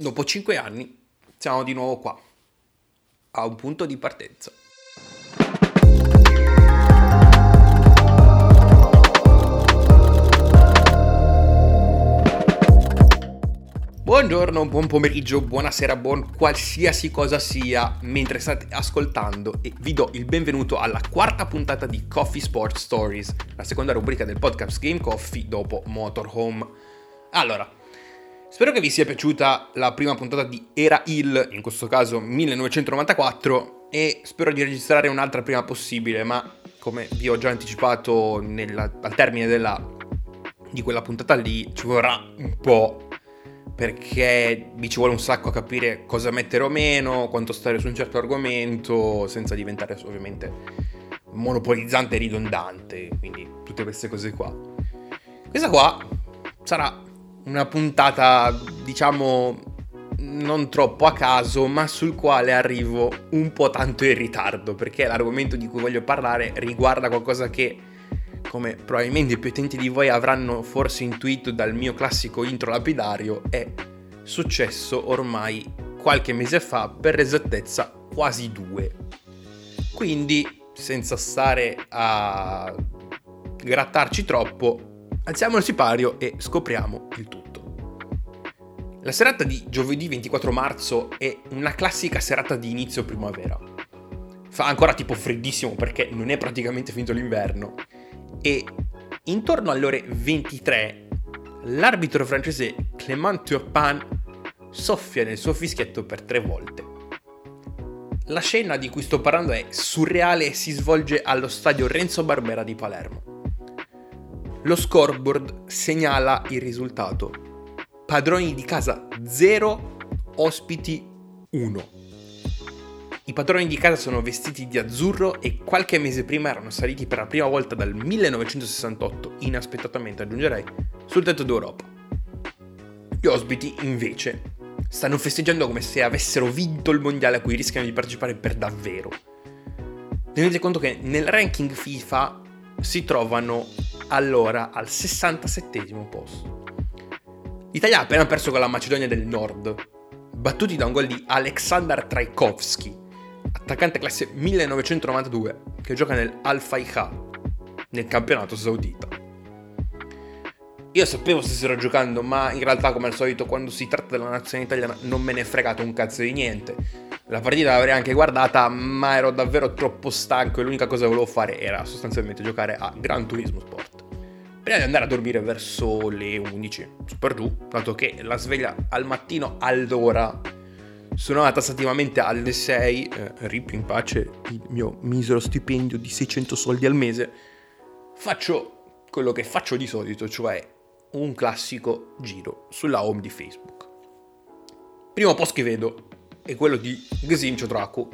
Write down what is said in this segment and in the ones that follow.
dopo 5 anni siamo di nuovo qua, a un punto di partenza. Buongiorno, buon pomeriggio, buonasera, buon qualsiasi cosa sia mentre state ascoltando e vi do il benvenuto alla quarta puntata di Coffee Sport Stories, la seconda rubrica del podcast Game Coffee dopo Motorhome. Allora, Spero che vi sia piaciuta la prima puntata di Era Il, in questo caso 1994, e spero di registrare un'altra prima possibile, ma come vi ho già anticipato nella, al termine della, di quella puntata lì, ci vorrà un po' perché mi ci vuole un sacco a capire cosa mettere o meno, quanto stare su un certo argomento, senza diventare ovviamente monopolizzante e ridondante, quindi tutte queste cose qua. Questa qua sarà una puntata, diciamo, non troppo a caso, ma sul quale arrivo un po' tanto in ritardo, perché l'argomento di cui voglio parlare riguarda qualcosa che, come probabilmente i più attenti di voi avranno forse intuito dal mio classico intro lapidario, è successo ormai qualche mese fa, per esattezza quasi due. Quindi, senza stare a grattarci troppo, Alziamo il sipario e scopriamo il tutto. La serata di giovedì 24 marzo è una classica serata di inizio primavera. Fa ancora tipo freddissimo perché non è praticamente finito l'inverno e intorno alle ore 23 l'arbitro francese Clément Turpin soffia nel suo fischietto per tre volte. La scena di cui sto parlando è surreale e si svolge allo stadio Renzo Barbera di Palermo. Lo scoreboard segnala il risultato. Padroni di casa 0, ospiti 1. I padroni di casa sono vestiti di azzurro e qualche mese prima erano saliti per la prima volta dal 1968, inaspettatamente aggiungerei, sul tetto d'Europa. Gli ospiti, invece, stanno festeggiando come se avessero vinto il mondiale a cui rischiano di partecipare per davvero. Tenete conto che nel ranking FIFA si trovano allora al 67 posto. L'Italia ha appena perso con la Macedonia del Nord, battuti da un gol di Aleksandar Trajkovski, attaccante classe 1992, che gioca nel Al-Faiha, nel campionato saudita. Io sapevo stessero giocando, ma in realtà, come al solito, quando si tratta della nazione italiana non me ne è fregato un cazzo di niente. La partita l'avrei anche guardata, ma ero davvero troppo stanco e l'unica cosa che volevo fare era sostanzialmente giocare a Gran Turismo Sport prima di andare a dormire verso le 11, su per giù, dato che la sveglia al mattino all'ora suonava tassativamente alle 6, eh, rip in pace il mio misero stipendio di 600 soldi al mese, faccio quello che faccio di solito, cioè un classico giro sulla home di Facebook. Primo post che vedo è quello di Gzim Chodraku,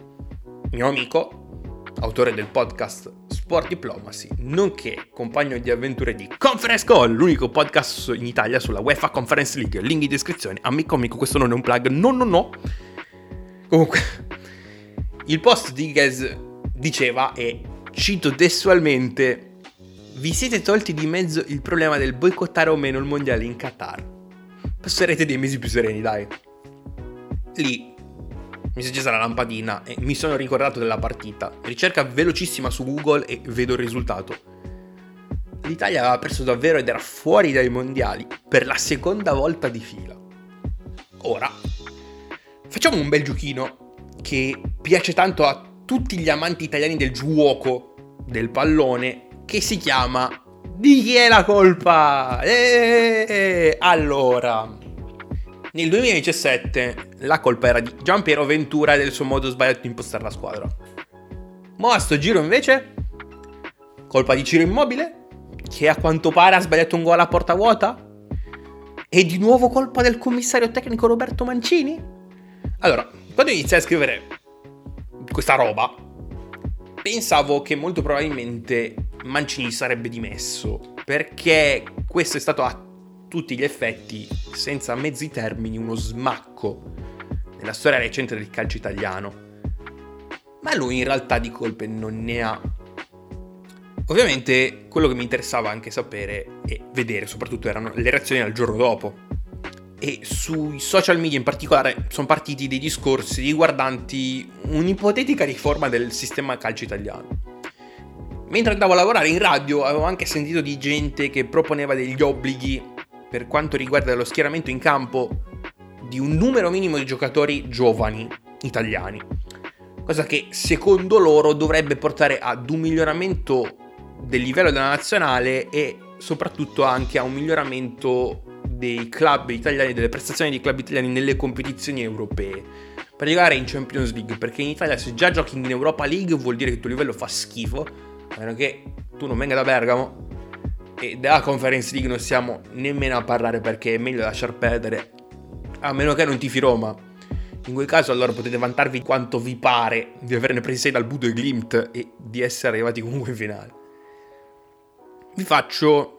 mio amico, autore del podcast Sport Diplomacy, nonché compagno di avventure di Conference Call, l'unico podcast in Italia sulla UEFA Conference League. Link in descrizione. Amico, amico, questo non è un plug. No, no, no. Comunque, il post di Gaz diceva, e cito testualmente, vi siete tolti di mezzo il problema del boicottare o meno il mondiale in Qatar. Passerete dei mesi più sereni, dai. Lì mi si è accesa la lampadina e mi sono ricordato della partita. Ricerca velocissima su Google e vedo il risultato. L'Italia aveva perso davvero ed era fuori dai mondiali per la seconda volta di fila. Ora, facciamo un bel giochino che piace tanto a tutti gli amanti italiani del gioco del pallone che si chiama Di chi è la colpa? Eeeh! Allora, nel 2017 la colpa era di Giampiero Ventura e del suo modo sbagliato di impostare la squadra. Ma a sto giro invece, colpa di Ciro Immobile, che a quanto pare ha sbagliato un gol a porta vuota? E di nuovo colpa del commissario tecnico Roberto Mancini? Allora, quando iniziai a scrivere questa roba, pensavo che molto probabilmente Mancini sarebbe dimesso, perché questo è stato a tutti gli effetti, senza mezzi termini, uno smacco nella storia recente del calcio italiano. Ma lui in realtà di colpe non ne ha. Ovviamente quello che mi interessava anche sapere e vedere soprattutto erano le reazioni al giorno dopo. e sui social media in particolare sono partiti dei discorsi riguardanti un'ipotetica riforma del sistema calcio italiano. Mentre andavo a lavorare in radio avevo anche sentito di gente che proponeva degli obblighi per quanto riguarda lo schieramento in campo di un numero minimo di giocatori giovani italiani, cosa che secondo loro dovrebbe portare ad un miglioramento del livello della nazionale e soprattutto anche a un miglioramento dei club italiani, delle prestazioni dei club italiani nelle competizioni europee. Per arrivare in Champions League, perché in Italia se già giochi in Europa League vuol dire che il tuo livello fa schifo, a meno che tu non venga da Bergamo e della Conference League non stiamo nemmeno a parlare perché è meglio lasciar perdere, a meno che non tifi Roma. In quel caso allora potete vantarvi quanto vi pare di averne presi 6 dal Budo e Glimt e di essere arrivati comunque in finale. Vi faccio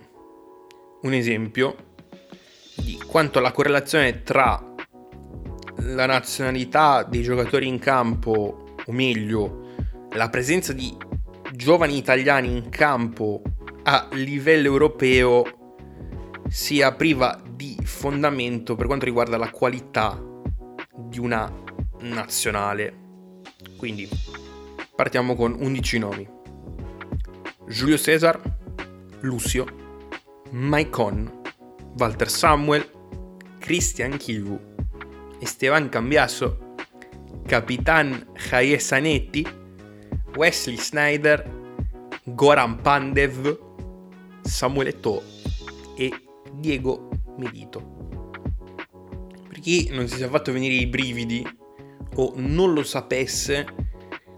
un esempio di quanto la correlazione tra la nazionalità dei giocatori in campo, o meglio, la presenza di giovani italiani in campo a livello europeo sia priva di fondamento per quanto riguarda la qualità di una nazionale. Quindi partiamo con 11 nomi. Giulio Cesar, Lucio, Maicon, Walter Samuel, Christian Kivu, Esteban Cambiaso, Capitan Javier Sanetti, Wesley Snyder, Goran Pandev, Samuel Eto'o e Diego Medito. Per chi non si sia fatto venire i brividi o non lo sapesse,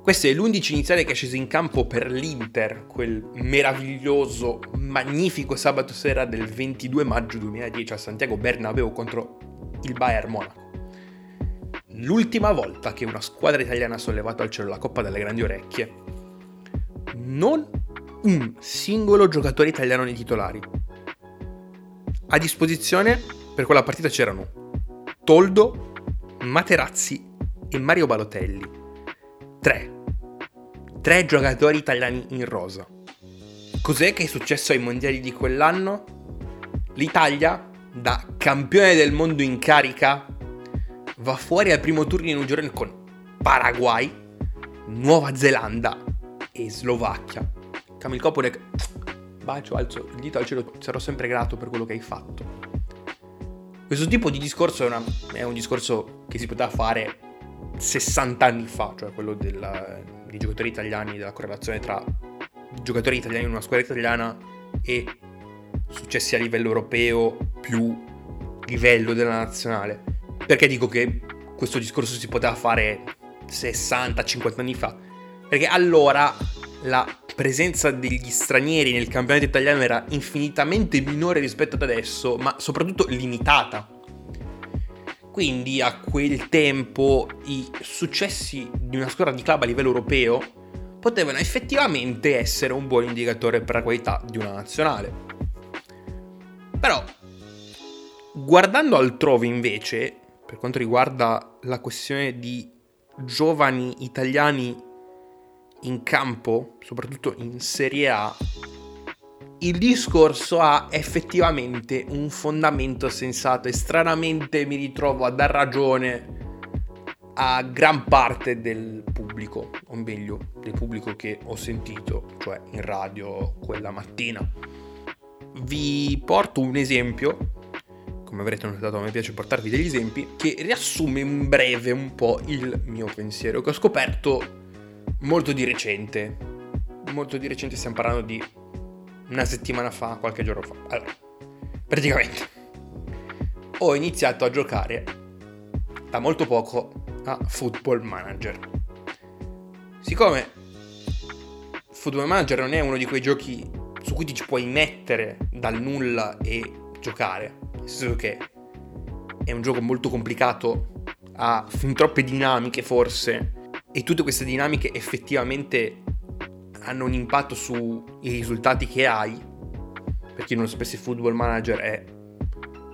questo è l'11 iniziale che è sceso in campo per l'Inter, quel meraviglioso, magnifico sabato sera del 22 maggio 2010 a Santiago Bernabeu contro il Bayern Monaco. L'ultima volta che una squadra italiana ha sollevato al cielo la Coppa delle Grandi Orecchie, non un singolo giocatore italiano nei titolari. A disposizione per quella partita c'erano Toldo, Materazzi e Mario Balotelli. Tre tre giocatori italiani in rosa. Cos'è che è successo ai mondiali di quell'anno? L'Italia, da campione del mondo in carica, va fuori al primo turno in un girone con Paraguay, Nuova Zelanda e Slovacchia. Kamil Kopurek, bacio, alzo il dito al cielo, sarò sempre grato per quello che hai fatto. Questo tipo di discorso è, una, è un discorso che si poteva fare 60 anni fa, cioè quello della, dei giocatori italiani, della correlazione tra giocatori italiani in una squadra italiana e successi a livello europeo più livello della nazionale. Perché dico che questo discorso si poteva fare 60-50 anni fa? Perché allora la presenza degli stranieri nel campionato italiano era infinitamente minore rispetto ad adesso, ma soprattutto limitata. Quindi a quel tempo i successi di una squadra di club a livello europeo potevano effettivamente essere un buon indicatore per la qualità di una nazionale. Però, guardando altrove invece, per quanto riguarda la questione di giovani italiani in campo, soprattutto in Serie A, il discorso ha effettivamente un fondamento sensato e stranamente mi ritrovo a dar ragione a gran parte del pubblico, o meglio, del pubblico che ho sentito, cioè in radio quella mattina. Vi porto un esempio, come avrete notato a me piace portarvi degli esempi, che riassume in breve un po' il mio pensiero, che ho scoperto molto di recente. Molto di recente stiamo parlando di una settimana fa, qualche giorno fa. Allora, praticamente ho iniziato a giocare da molto poco a Football Manager. Siccome Football Manager non è uno di quei giochi su cui ti ci puoi mettere dal nulla e giocare, nel senso che è un gioco molto complicato, ha fin troppe dinamiche forse, e tutte queste dinamiche effettivamente hanno un impatto sui risultati che hai. Per chi non lo sapesse, Football Manager è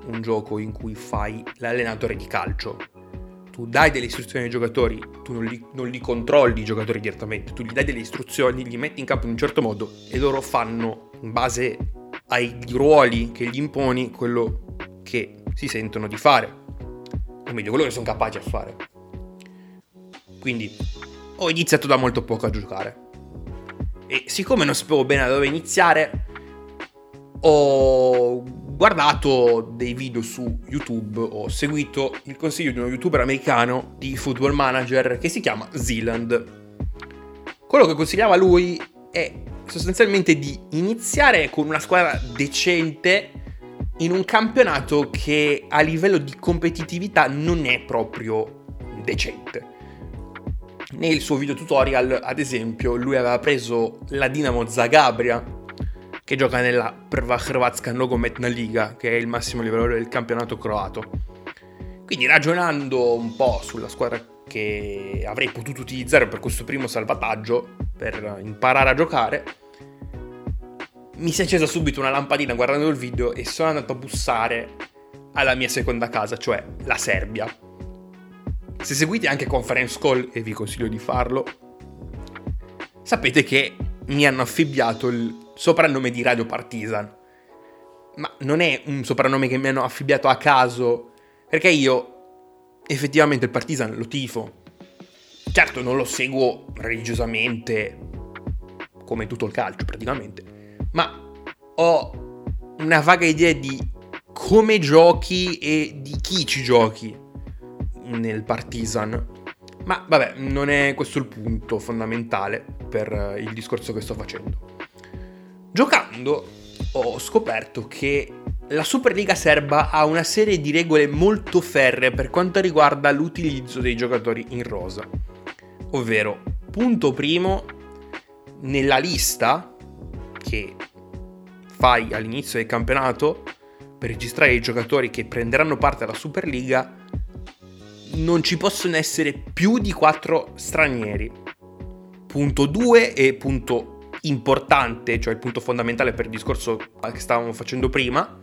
un gioco in cui fai l'allenatore di calcio. Tu dai delle istruzioni ai giocatori, tu non li, non li controlli i giocatori direttamente, tu gli dai delle istruzioni, li metti in campo in un certo modo e loro fanno in base ai ruoli che gli imponi quello che si sentono di fare, o meglio, quello che sono capaci a fare. Quindi ho iniziato da molto poco a giocare. E siccome non sapevo bene da dove iniziare, ho guardato dei video su YouTube, ho seguito il consiglio di uno youtuber americano di football manager che si chiama Zealand. Quello che consigliava lui è sostanzialmente di iniziare con una squadra decente in un campionato che a livello di competitività non è proprio decente. Nel suo video tutorial, ad esempio, lui aveva preso la Dinamo Zagabria, che gioca nella Prva Hrvatska Nogometna Liga, che è il massimo livello del campionato croato. Quindi ragionando un po' sulla squadra che avrei potuto utilizzare per questo primo salvataggio, per imparare a giocare, mi si è accesa subito una lampadina guardando il video e sono andato a bussare alla mia seconda casa, cioè la Serbia. Se seguite anche conference call, e vi consiglio di farlo, sapete che mi hanno affibbiato il soprannome di Radio Partisan. Ma non è un soprannome che mi hanno affibbiato a caso, perché io effettivamente il Partisan lo tifo. Certo, non lo seguo religiosamente, come tutto il calcio praticamente ma ho una vaga idea di come giochi e di chi ci giochi nel Partisan. Ma vabbè, non è questo il punto fondamentale per il discorso che sto facendo. Giocando ho scoperto che la Superliga serba ha una serie di regole molto ferree per quanto riguarda l'utilizzo dei giocatori in rosa. Ovvero, punto primo, nella lista che fai all'inizio del campionato per registrare i giocatori che prenderanno parte alla Superliga, non ci possono essere più di 4 stranieri. Punto 2 e punto importante, cioè il punto fondamentale per il discorso che stavamo facendo prima,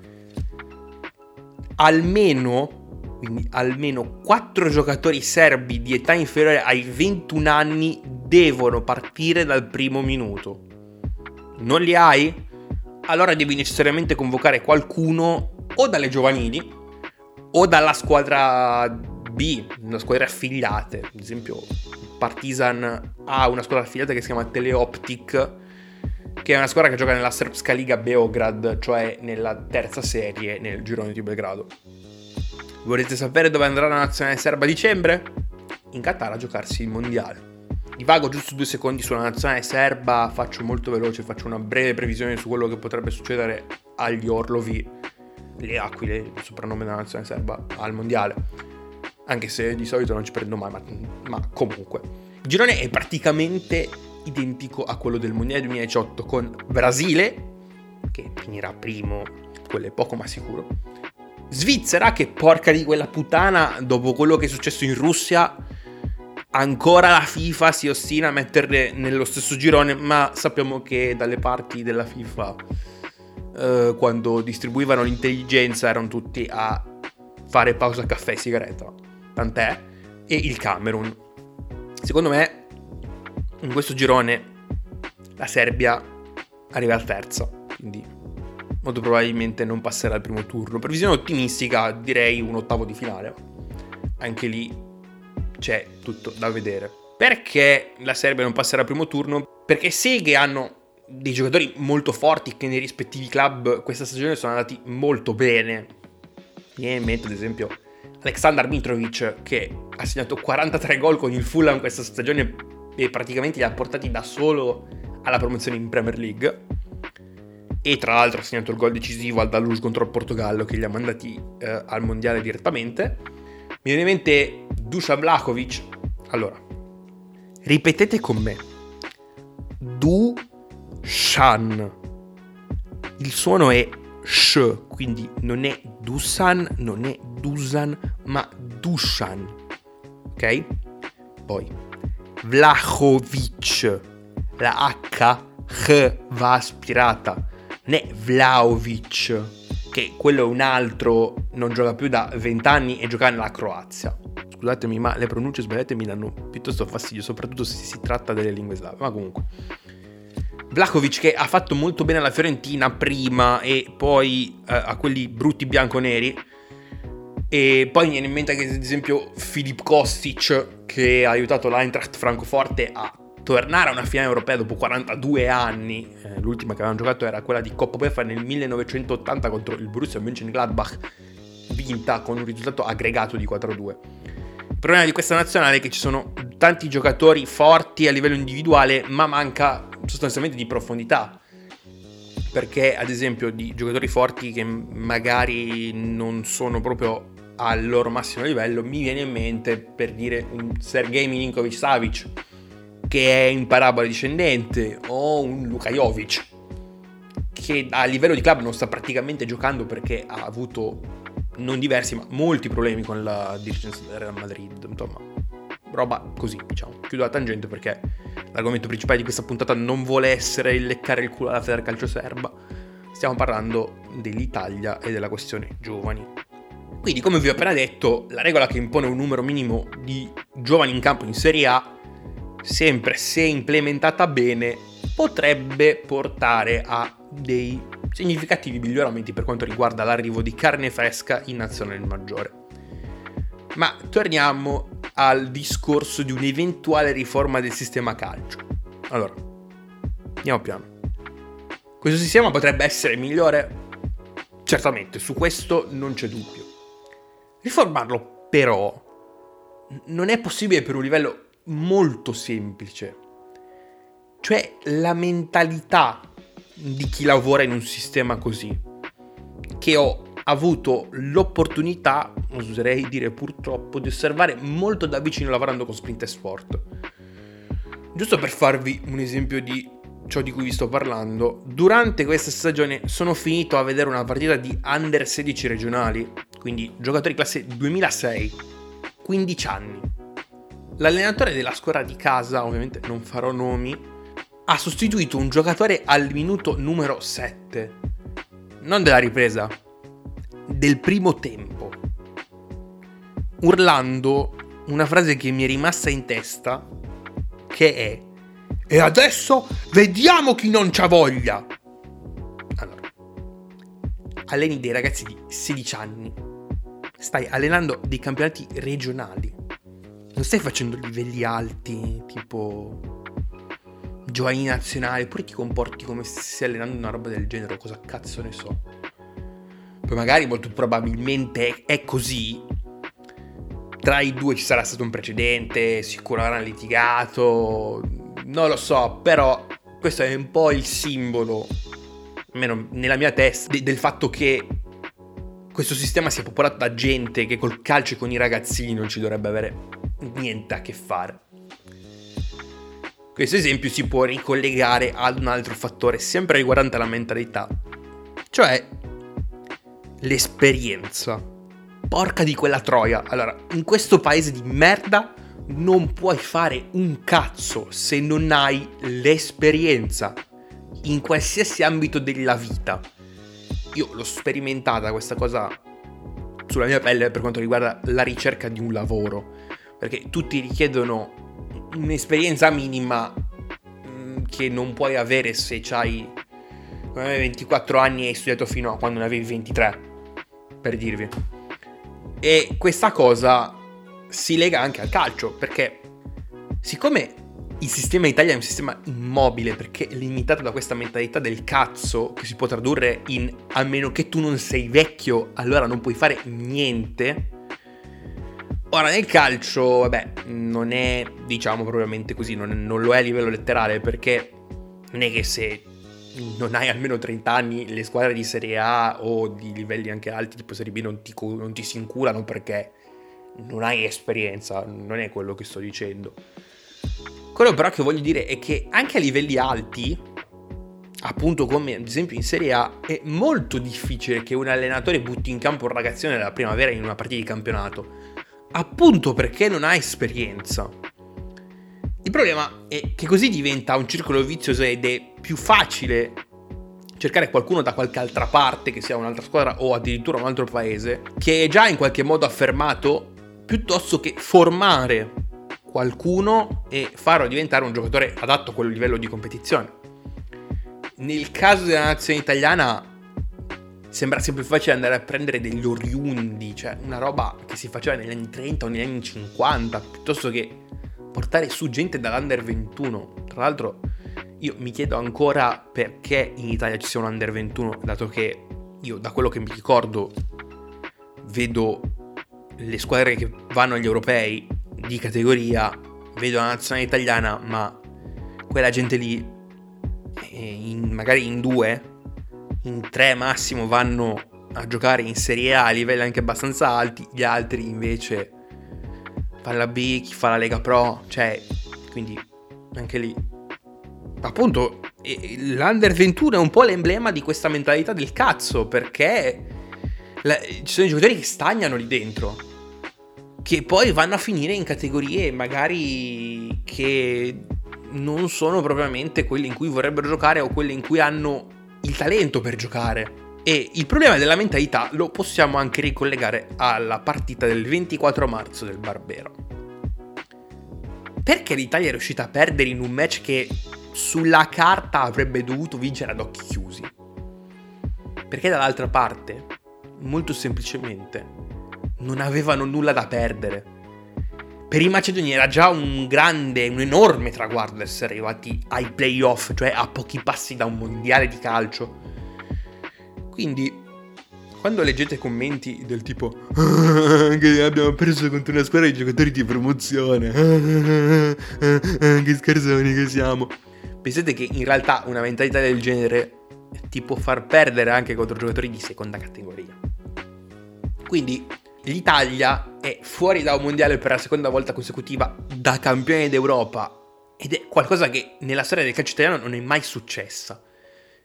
almeno, quindi almeno 4 giocatori serbi di età inferiore ai 21 anni devono partire dal primo minuto. Non li hai? allora devi necessariamente convocare qualcuno o dalle giovanili o dalla squadra B, una squadra affiliate. Ad esempio, Partizan ha una squadra affiliata che si chiama Teleoptic, che è una squadra che gioca nella Srpska Liga Beograd, cioè nella terza serie nel girone di Belgrado. Volete sapere dove andrà la nazionale serba a dicembre? In Qatar a giocarsi il mondiale. Divago giusto due secondi sulla nazionale serba, faccio molto veloce, faccio una breve previsione su quello che potrebbe succedere agli Orlovi, le Aquile, il soprannome della nazionale serba, al mondiale. Anche se di solito non ci prendo mai, ma, ma comunque. Il girone è praticamente identico a quello del mondiale 2018 con Brasile, che finirà primo, quello è poco ma sicuro. Svizzera, che porca di quella puttana, dopo quello che è successo in Russia, ancora la FIFA si ostina a metterle nello stesso girone, ma sappiamo che dalle parti della FIFA, eh, quando distribuivano l'intelligenza, erano tutti a fare pausa caffè e sigaretta. Tant'è. E il Camerun. Secondo me, in questo girone, la Serbia arriva al terza. Quindi molto probabilmente non passerà al primo turno. Previsione ottimistica, direi un ottavo di finale. Anche lì c'è tutto da vedere. Perché la Serbia non passerà al primo turno? Perché Seghe hanno dei giocatori molto forti che nei rispettivi club questa stagione sono andati molto bene. Mi viene in mente ad esempio Aleksandar Mitrovic che ha segnato 43 gol con il Fulham questa stagione e praticamente li ha portati da solo alla promozione in Premier League. E tra l'altro ha segnato il gol decisivo al Dalus contro il Portogallo che li ha mandati eh, al mondiale direttamente. Mi viene in mente Dusan Vlahovic. Allora, ripetete con me. Dusan. Il suono è sh, quindi non è Dusan, non è Dusan, ma Dusan. Ok? Poi Vlahovic. La H, H va aspirata. Non Vlaovic, che quello è un altro, non gioca più da 20 anni e gioca nella Croazia scusatemi, ma le pronunce sbagliate mi danno piuttosto fastidio, soprattutto se si tratta delle lingue slave. Ma comunque. Vlakovic che ha fatto molto bene alla Fiorentina prima e poi eh, a quelli brutti bianco-neri. E poi mi viene in mente che ad esempio Filip Kostic, che ha aiutato l'Eintracht Francoforte a tornare a una finale europea dopo 42 anni. Eh, l'ultima che avevano giocato era quella di Coppa UEFA nel 1980 contro il Borussia Mönchengladbach, vinta con un risultato aggregato di 4-2. Il problema di questa nazionale è che ci sono tanti giocatori forti a livello individuale, ma manca sostanzialmente di profondità. Perché, ad esempio, di giocatori forti che magari non sono proprio al loro massimo livello, mi viene in mente per dire un Sergei Milinkovic Savic che è in parabola discendente, o un Luka Jovic, che a livello di club non sta praticamente giocando perché ha avuto non diversi, ma molti problemi con la dirigenza del Real Madrid. Insomma, roba così, diciamo. Chiudo la tangente perché l'argomento principale di questa puntata non vuole essere il leccare il culo alla Federcalcio serba. Stiamo parlando dell'Italia e della questione giovani. Quindi, come vi ho appena detto, la regola che impone un numero minimo di giovani in campo in Serie A sempre se implementata bene, potrebbe portare a dei significativi miglioramenti per quanto riguarda l'arrivo di carne fresca in nazionale maggiore. Ma torniamo al discorso di un'eventuale riforma del sistema calcio. Allora, andiamo piano. Questo sistema potrebbe essere migliore? Certamente, su questo non c'è dubbio. Riformarlo, però, non è possibile per un livello molto semplice. Cioè la mentalità di chi lavora in un sistema così, che ho avuto l'opportunità, oserei dire purtroppo, di osservare molto da vicino lavorando con Sprint Sport. Giusto per farvi un esempio di ciò di cui vi sto parlando, durante questa stagione sono finito a vedere una partita di under 16 regionali, quindi giocatori classe 2006, 15 anni L'allenatore della squadra di casa, ovviamente non farò nomi, ha sostituito un giocatore al minuto numero 7. Non della ripresa, del primo tempo. Urlando una frase che mi è rimasta in testa, che è E adesso vediamo chi non c'ha voglia. Allora, alleni dei ragazzi di 16 anni. Stai allenando dei campionati regionali non stai facendo livelli alti, tipo giovani nazionali, oppure ti comporti come se stessi allenando una roba del genere, cosa cazzo ne so. Poi magari molto probabilmente è così. Tra i due ci sarà stato un precedente, sicuro avranno litigato, non lo so, però questo è un po' il simbolo, almeno nella mia testa, de- del fatto che questo sistema sia popolato da gente che col calcio e con i ragazzini non ci dovrebbe avere niente a che fare. Questo esempio si può ricollegare ad un altro fattore sempre riguardante la mentalità, cioè l'esperienza. Porca di quella troia. Allora, in questo paese di merda non puoi fare un cazzo se non hai l'esperienza in qualsiasi ambito della vita. Io l'ho sperimentata questa cosa sulla mia pelle per quanto riguarda la ricerca di un lavoro perché tutti richiedono un'esperienza minima mm, che non puoi avere se hai 24 anni e hai studiato fino a quando ne avevi 23, per dirvi. E questa cosa si lega anche al calcio, perché siccome il sistema Italia è un sistema immobile, perché è limitato da questa mentalità del cazzo, che si può tradurre in a meno che tu non sei vecchio, allora non puoi fare niente, Ora, nel calcio, vabbè, non è, diciamo, propriamente così, non, non, lo è a livello letterale, perché non è che se non hai almeno 30 anni, le squadre di Serie A o di livelli anche alti, tipo Serie B, non ti, non ti si inculano perché non hai esperienza, non è quello che sto dicendo. Quello però che voglio dire è che anche a livelli alti, appunto come ad esempio in Serie A, è molto difficile che un allenatore butti in campo un ragazzino nella primavera in una partita di campionato appunto perché non ha esperienza. Il problema è che così diventa un circolo vizioso ed è più facile cercare qualcuno da qualche altra parte, che sia un'altra squadra o addirittura un altro paese, che è già in qualche modo affermato, piuttosto che formare qualcuno e farlo diventare un giocatore adatto a quel livello di competizione. Nel caso della nazione italiana sembra sempre facile andare a prendere degli oriundi, cioè una roba che si faceva negli anni 30 o negli anni 50, piuttosto che portare su gente dall'Under 21. Tra l'altro io mi chiedo ancora perché in Italia ci sia un Under 21, dato che io da quello che mi ricordo vedo le squadre che vanno agli europei di categoria, vedo la nazionale italiana, ma quella gente lì, eh, in, magari in due, in tre massimo, vanno a giocare in Serie A a livelli anche abbastanza alti, gli altri invece fanno la B, chi fa la Lega Pro, cioè, quindi anche lì. Appunto, l'Under 21 è un po' l'emblema di questa mentalità del cazzo, perché la, ci sono i giocatori che stagnano lì dentro, che poi vanno a finire in categorie magari che non sono propriamente quelle in cui vorrebbero giocare o quelle in cui hanno il talento per giocare. E il problema della mentalità lo possiamo anche ricollegare alla partita del 24 marzo del Barbero. Perché l'Italia è riuscita a perdere in un match che sulla carta avrebbe dovuto vincere ad occhi chiusi? Perché dall'altra parte, molto semplicemente, non avevano nulla da perdere per i macedoni era già un grande, un enorme traguardo essere arrivati ai playoff, cioè a pochi passi da un mondiale di calcio. Quindi, quando leggete commenti del tipo che abbiamo perso contro una squadra di giocatori di promozione, che scherzoni che siamo, pensate che in realtà una mentalità del genere ti può far perdere anche contro giocatori di seconda categoria. Quindi l'Italia è fuori da un mondiale per la seconda volta consecutiva da campione d'Europa ed è qualcosa che nella storia del calcio italiano non è mai successa.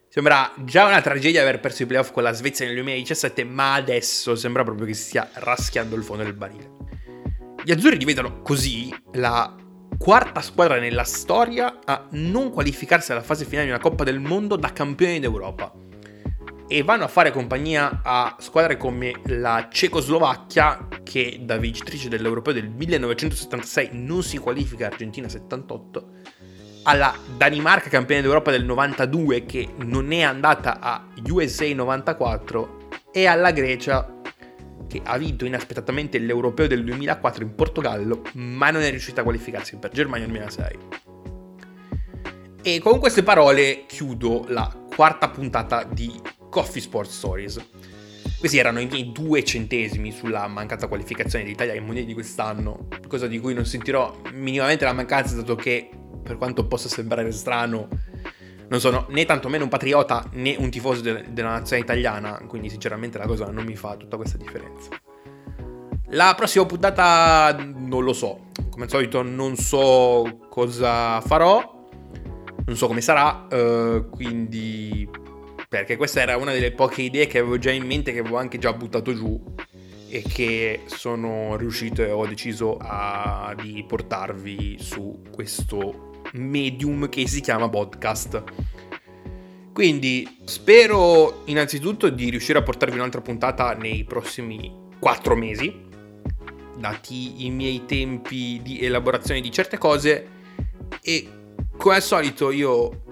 Sembra già una tragedia aver perso i playoff con la Svezia nel 2017, ma adesso sembra proprio che stia raschiando il fondo del barile. Gli azzurri diventano così la quarta squadra nella storia a non qualificarsi alla fase finale di una Coppa del Mondo da campione d'Europa. E vanno a fare compagnia a squadre come la Cecoslovacchia che da vincitrice dell'Europeo del 1976 non si qualifica Argentina 78 alla Danimarca campione d'Europa del 92 che non è andata a USA 94 e alla Grecia che ha vinto inaspettatamente l'Europeo del 2004 in Portogallo ma non è riuscita a qualificarsi per Germania nel 2006 e con queste parole chiudo la quarta puntata di Coffee Sports Stories. Questi erano i miei due centesimi sulla mancata qualificazione dell'Italia ai mondiali di quest'anno, cosa di cui non sentirò minimamente la mancanza, dato che, per quanto possa sembrare strano, non sono né tantomeno un patriota né un tifoso de- della nazione italiana, quindi sinceramente la cosa non mi fa tutta questa differenza. La prossima puntata non lo so, come al solito non so cosa farò, non so come sarà, uh, quindi perché questa era una delle poche idee che avevo già in mente, che avevo anche già buttato giù e che sono riuscito e ho deciso a, di portarvi su questo medium che si chiama podcast. Quindi spero innanzitutto di riuscire a portarvi un'altra puntata nei prossimi 4 mesi, dati i miei tempi di elaborazione di certe cose. E come al solito io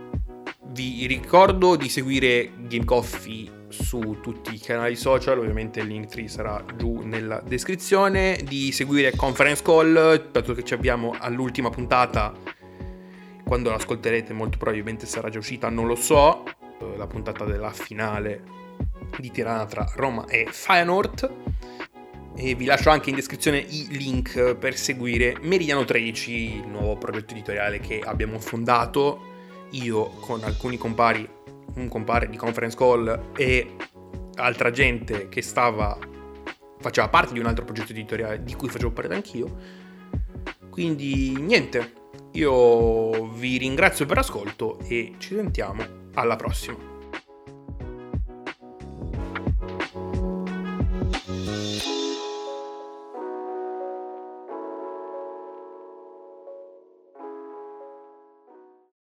vi ricordo di seguire Game Coffee su tutti i canali social, ovviamente il link tree sarà giù nella descrizione, di seguire Conference Call, dato che ci abbiamo all'ultima puntata, quando l'ascolterete molto probabilmente sarà già uscita, non lo so, eh, la puntata della finale di Tirana tra Roma e Feyenoord. E vi lascio anche in descrizione i link per seguire Meridiano 13, il nuovo progetto editoriale che abbiamo fondato io con alcuni compari, un compare di conference call e altra gente che stava faceva parte di un altro progetto editoriale di cui facevo parte anch'io. Quindi niente, io vi ringrazio per l'ascolto e ci sentiamo alla prossima.